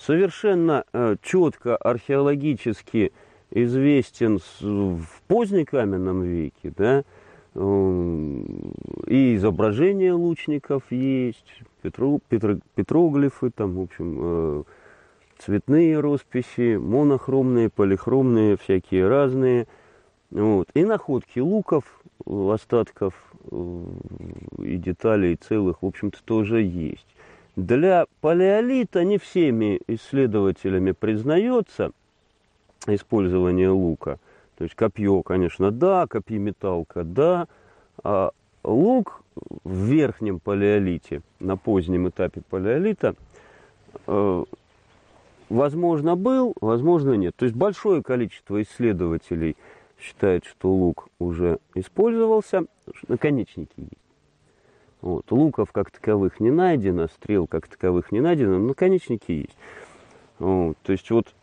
совершенно э, четко археологически известен в позднекаменном веке, да, э, и изображения лучников есть, петру, петро, петроглифы, там, в общем, э, цветные росписи, монохромные, полихромные, всякие разные. Вот. И находки луков, остатков и деталей целых, в общем-то, тоже есть. Для палеолита не всеми исследователями признается использование лука. То есть копье, конечно, да, копьеметалка, да. А лук в верхнем палеолите, на позднем этапе палеолита, э, возможно, был, возможно, нет. То есть большое количество исследователей считает, что лук уже использовался, наконечники есть. Вот. Луков как таковых не найдено, стрел как таковых не найдено, но наконечники есть. Вот. То есть вот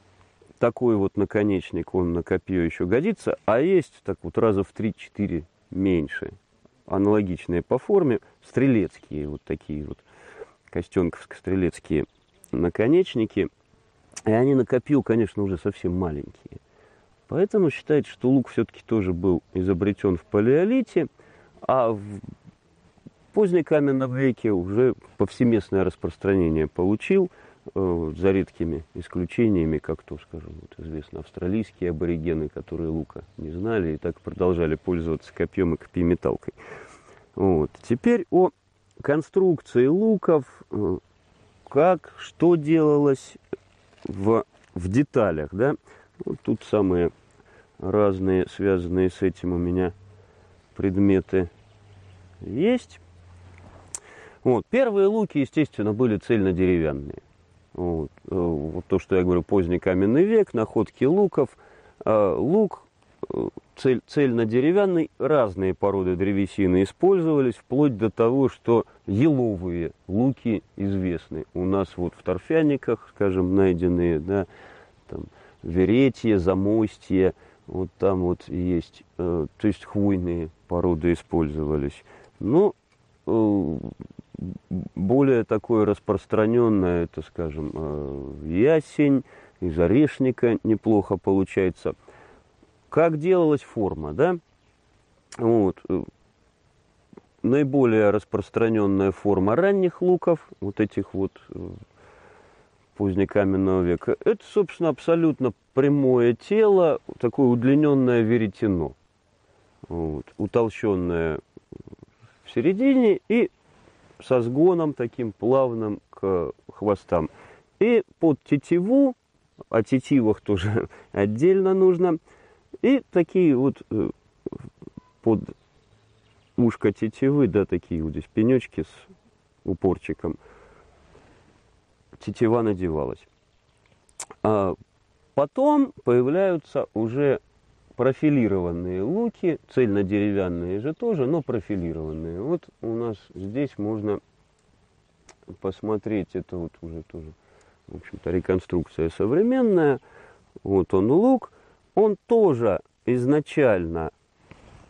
такой вот наконечник, он на копье еще годится, а есть так вот раза в 3-4 меньше, аналогичные по форме, стрелецкие вот такие вот, костенковско-стрелецкие наконечники, и они на копье, конечно, уже совсем маленькие. Поэтому считается, что лук все-таки тоже был изобретен в палеолите, а в позднекаменном веке уже повсеместное распространение получил, э, за редкими исключениями, как то, скажем, вот известно, австралийские аборигены, которые лука не знали и так продолжали пользоваться копьем и копьеметалкой. Вот. Теперь о конструкции луков, э, как, что делалось в, в деталях, да. Вот тут самые разные, связанные с этим у меня предметы есть. Вот. Первые луки, естественно, были цельнодеревянные. Вот. Э, вот то, что я говорю, поздний каменный век, находки луков. А, лук э, цель, цельнодеревянный, разные породы древесины использовались, вплоть до того, что еловые луки известны. У нас вот в торфяниках, скажем, найденные, да, там, веретье, замостье, вот там вот есть, э, то есть хвойные породы использовались. Э, более такое распространенное, это, скажем, э, ясень, из орешника неплохо получается. Как делалась форма, да? Вот. Э, наиболее распространенная форма ранних луков, вот этих вот э, позднекаменного века, это, собственно, абсолютно прямое тело, такое удлиненное веретено, вот, утолщенное в середине и со сгоном таким плавным к хвостам. И под тетиву, о тетивах тоже отдельно нужно, и такие вот э, под ушко тетивы, да, такие вот здесь пенечки с упорчиком, тетива надевалась. А потом появляются уже профилированные луки, цельнодеревянные же тоже, но профилированные. Вот у нас здесь можно посмотреть, это вот уже тоже, в общем-то, реконструкция современная. Вот он лук, он тоже изначально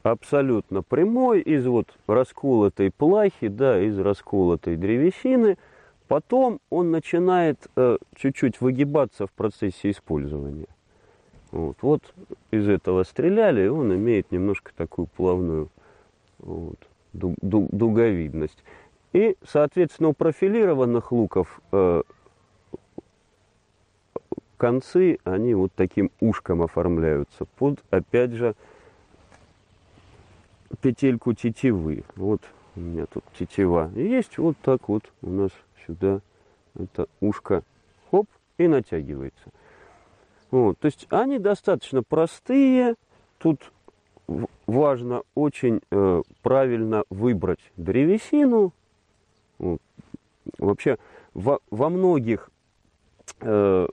абсолютно прямой, из вот расколотой плахи, да, из расколотой древесины. Потом он начинает э, чуть-чуть выгибаться в процессе использования. Вот, вот из этого стреляли, и он имеет немножко такую плавную вот, дуговидность. И, соответственно, у профилированных луков э, концы, они вот таким ушком оформляются под, опять же, петельку тетивы. Вот у меня тут тетива. И есть вот так вот у нас сюда это ушко, хоп, и натягивается. Вот, то есть они достаточно простые. Тут важно очень э, правильно выбрать древесину. Вот. Вообще во, во многих э,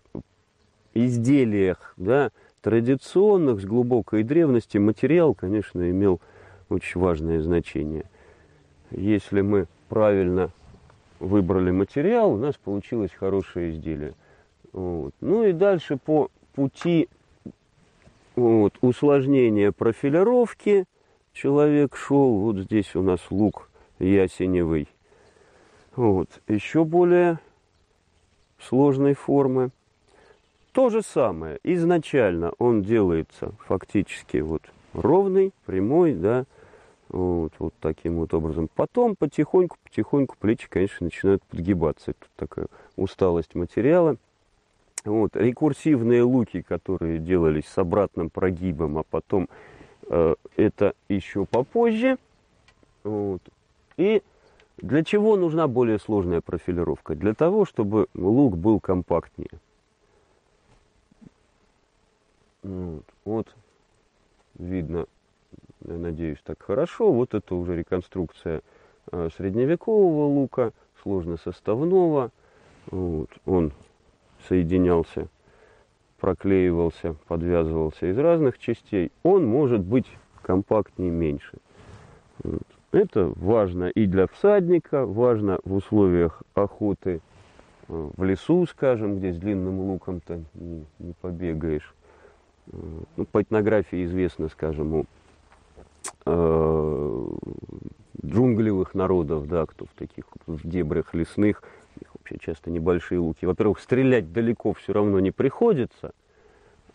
изделиях да, традиционных с глубокой древности материал, конечно, имел очень важное значение. Если мы правильно выбрали материал, у нас получилось хорошее изделие. Вот. Ну и дальше по пути вот, усложнения профилировки человек шел. Вот здесь у нас лук ясеневый. Вот. Еще более сложной формы. То же самое. Изначально он делается фактически вот ровный, прямой, да, вот, вот таким вот образом. Потом потихоньку, потихоньку плечи, конечно, начинают подгибаться. Тут такая усталость материала. Вот, рекурсивные луки, которые делались с обратным прогибом, а потом э, это еще попозже. Вот. И для чего нужна более сложная профилировка? Для того, чтобы лук был компактнее. Вот, вот видно, я надеюсь, так хорошо. Вот это уже реконструкция э, средневекового лука, сложносоставного. Вот, он соединялся, проклеивался, подвязывался из разных частей. Он может быть компактнее, меньше. Это важно и для всадника, важно в условиях охоты э, в лесу, скажем, где с длинным луком-то не, не побегаешь. Э, ну, по этнографии известно, скажем, у э, джунглевых народов, да, кто в таких в дебрях лесных, вообще часто небольшие луки. Во-первых, стрелять далеко все равно не приходится –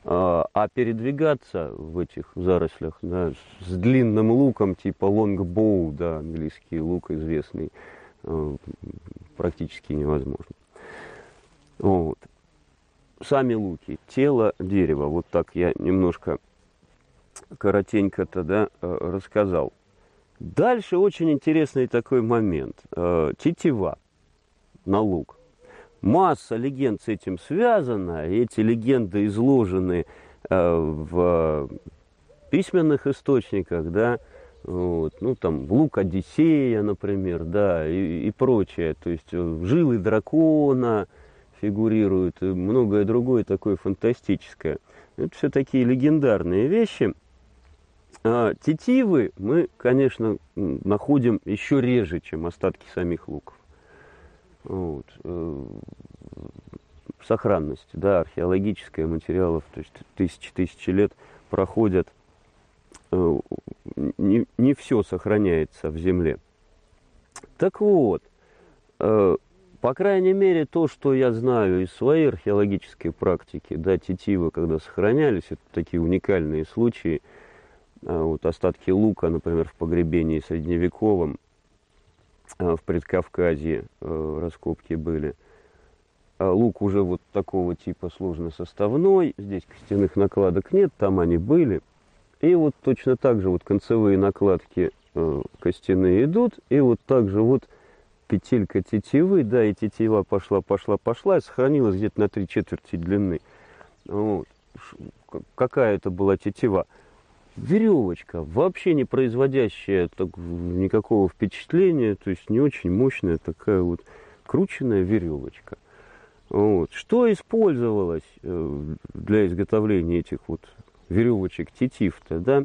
а, а передвигаться в этих зарослях да, с длинным луком, типа лонгбоу, да, английский лук известный, а, практически невозможно. Вот. Сами луки, тело дерева, вот так я немножко коротенько тогда а, рассказал. Дальше очень интересный такой момент. Тетива на лук масса легенд с этим связана. Эти легенды изложены э, в письменных источниках, да, вот, ну там Лук Одиссея, например, да, и, и прочее. То есть э, жилы дракона фигурируют, и многое другое такое фантастическое. Это все такие легендарные вещи. А тетивы мы, конечно, находим еще реже, чем остатки самих луков. Вот. Э, сохранность, да, археологическая материалов, то есть тысячи-тысячи лет проходят, э, не, не все сохраняется в земле. Так вот, э, по крайней мере, то, что я знаю из своей археологической практики, да, тетивы, когда сохранялись, это такие уникальные случаи, вот остатки лука, например, в погребении средневековом, в Предкавказье э, раскопки были. А лук уже вот такого типа сложно-составной, здесь костяных накладок нет, там они были. И вот точно так же вот концевые накладки э, костяные идут, и вот так же вот петелька тетивы, да, и тетива пошла, пошла, пошла, и сохранилась где-то на три четверти длины. Вот. Какая это была тетива? Веревочка, вообще не производящая так, никакого впечатления, то есть не очень мощная такая вот крученная веревочка. Вот. Что использовалось э, для изготовления этих вот веревочек тетив-то, да?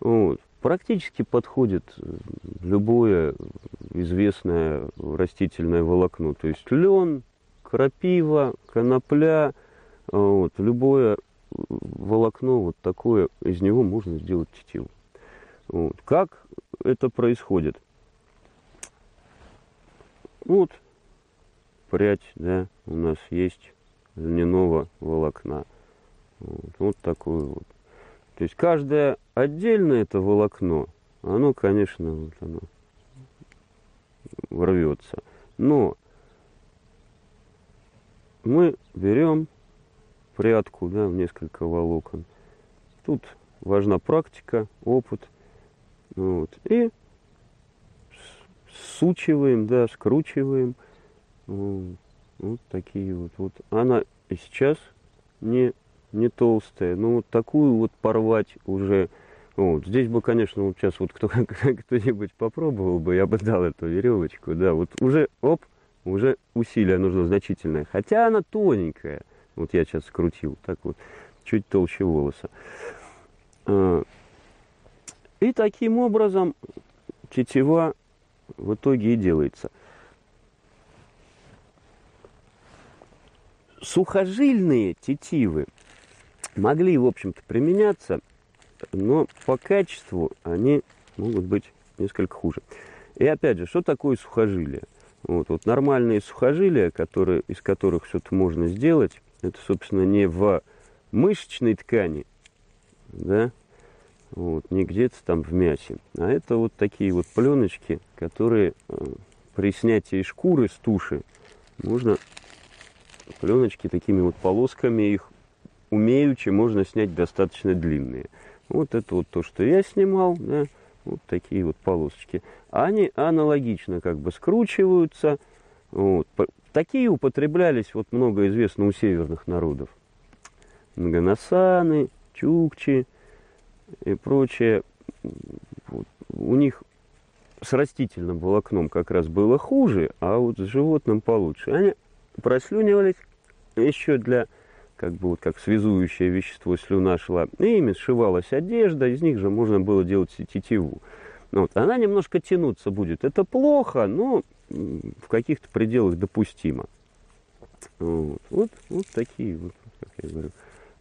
Вот. Практически подходит э, любое известное растительное волокно. То есть лен, крапива, конопля, вот, любое волокно вот такое, из него можно сделать тетиву. Вот. Как это происходит? Вот прядь, да, у нас есть льняного волокна. Вот, вот такое вот. То есть каждое отдельное это волокно, оно, конечно, вот оно рвется. Но мы берем прядку, да, в несколько волокон. Тут важна практика, опыт. Вот. И сучиваем, да, скручиваем. Вот, такие вот. вот. Она и сейчас не, не толстая. Но вот такую вот порвать уже... Вот. Здесь бы, конечно, вот сейчас вот кто, кто-нибудь попробовал бы, я бы дал эту веревочку, да, вот уже, оп, уже усилие нужно значительное. Хотя она тоненькая. Вот я сейчас скрутил, так вот, чуть толще волоса. А, и таким образом тетива в итоге и делается. Сухожильные тетивы могли, в общем-то, применяться, но по качеству они могут быть несколько хуже. И опять же, что такое сухожилие? Вот, вот нормальные сухожилия, которые, из которых что-то можно сделать, это, собственно, не в мышечной ткани, да, вот, не где-то там в мясе, а это вот такие вот пленочки, которые э, при снятии шкуры с туши можно пленочки такими вот полосками их умеючи можно снять достаточно длинные. Вот это вот то, что я снимал, да, вот такие вот полосочки. Они аналогично как бы скручиваются. Вот. Такие употреблялись, вот много известно у северных народов. Многоносаны, чукчи и прочее. Вот. У них с растительным волокном как раз было хуже, а вот с животным получше. Они прослюнивались еще для как бы вот как связующее вещество слюна шла, и ими сшивалась одежда, из них же можно было делать тетиву. Вот. Она немножко тянуться будет. Это плохо, но в каких-то пределах допустимо. Вот, вот, вот такие вот, как я говорю,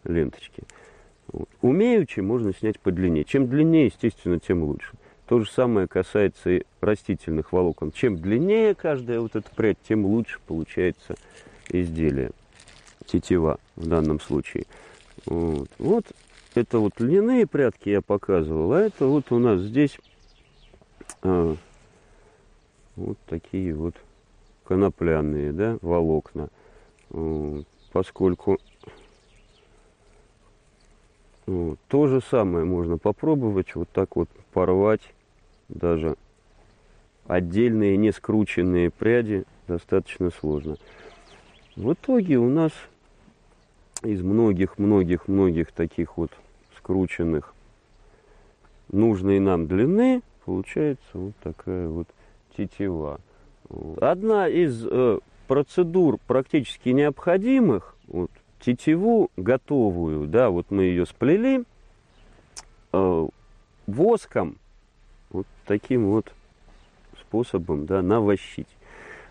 ленточки. Вот. Умеючи можно снять по длине. Чем длиннее, естественно, тем лучше. То же самое касается и растительных волокон. Чем длиннее каждая вот эта прядь, тем лучше получается изделие тетива в данном случае. Вот. вот это вот льняные прятки я показывал, а это вот у нас здесь а, вот такие вот конопляные, да, волокна. Поскольку вот, то же самое можно попробовать вот так вот порвать даже отдельные не скрученные пряди достаточно сложно. В итоге у нас из многих-многих-многих таких вот скрученных нужной нам длины получается вот такая вот тетива. Одна из э, процедур практически необходимых, вот, тетиву готовую, да, вот мы ее сплели э, воском, вот таким вот способом, да, навощить.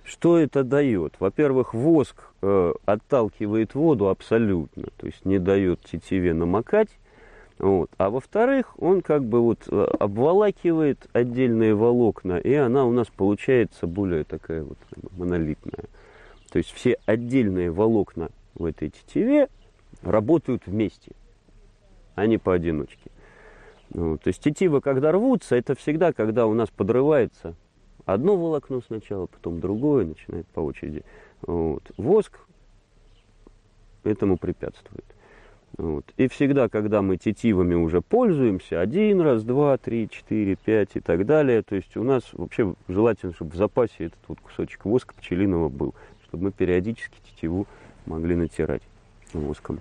Что это дает? Во-первых, воск э, отталкивает воду абсолютно, то есть не дает тетиве намокать. Вот. А во-вторых, он как бы вот э, обволакивает отдельные волокна, и она у нас получается более такая вот монолитная. То есть все отдельные волокна в этой тетиве работают вместе, а не поодиночке. Ну, то есть тетивы, когда рвутся, это всегда, когда у нас подрывается одно волокно сначала, потом другое, начинает по очереди. Вот. Воск этому препятствует. Вот. И всегда, когда мы тетивами уже пользуемся, один раз, два, три, четыре, пять и так далее, то есть у нас вообще желательно, чтобы в запасе этот вот кусочек воска пчелиного был, чтобы мы периодически тетиву могли натирать воском.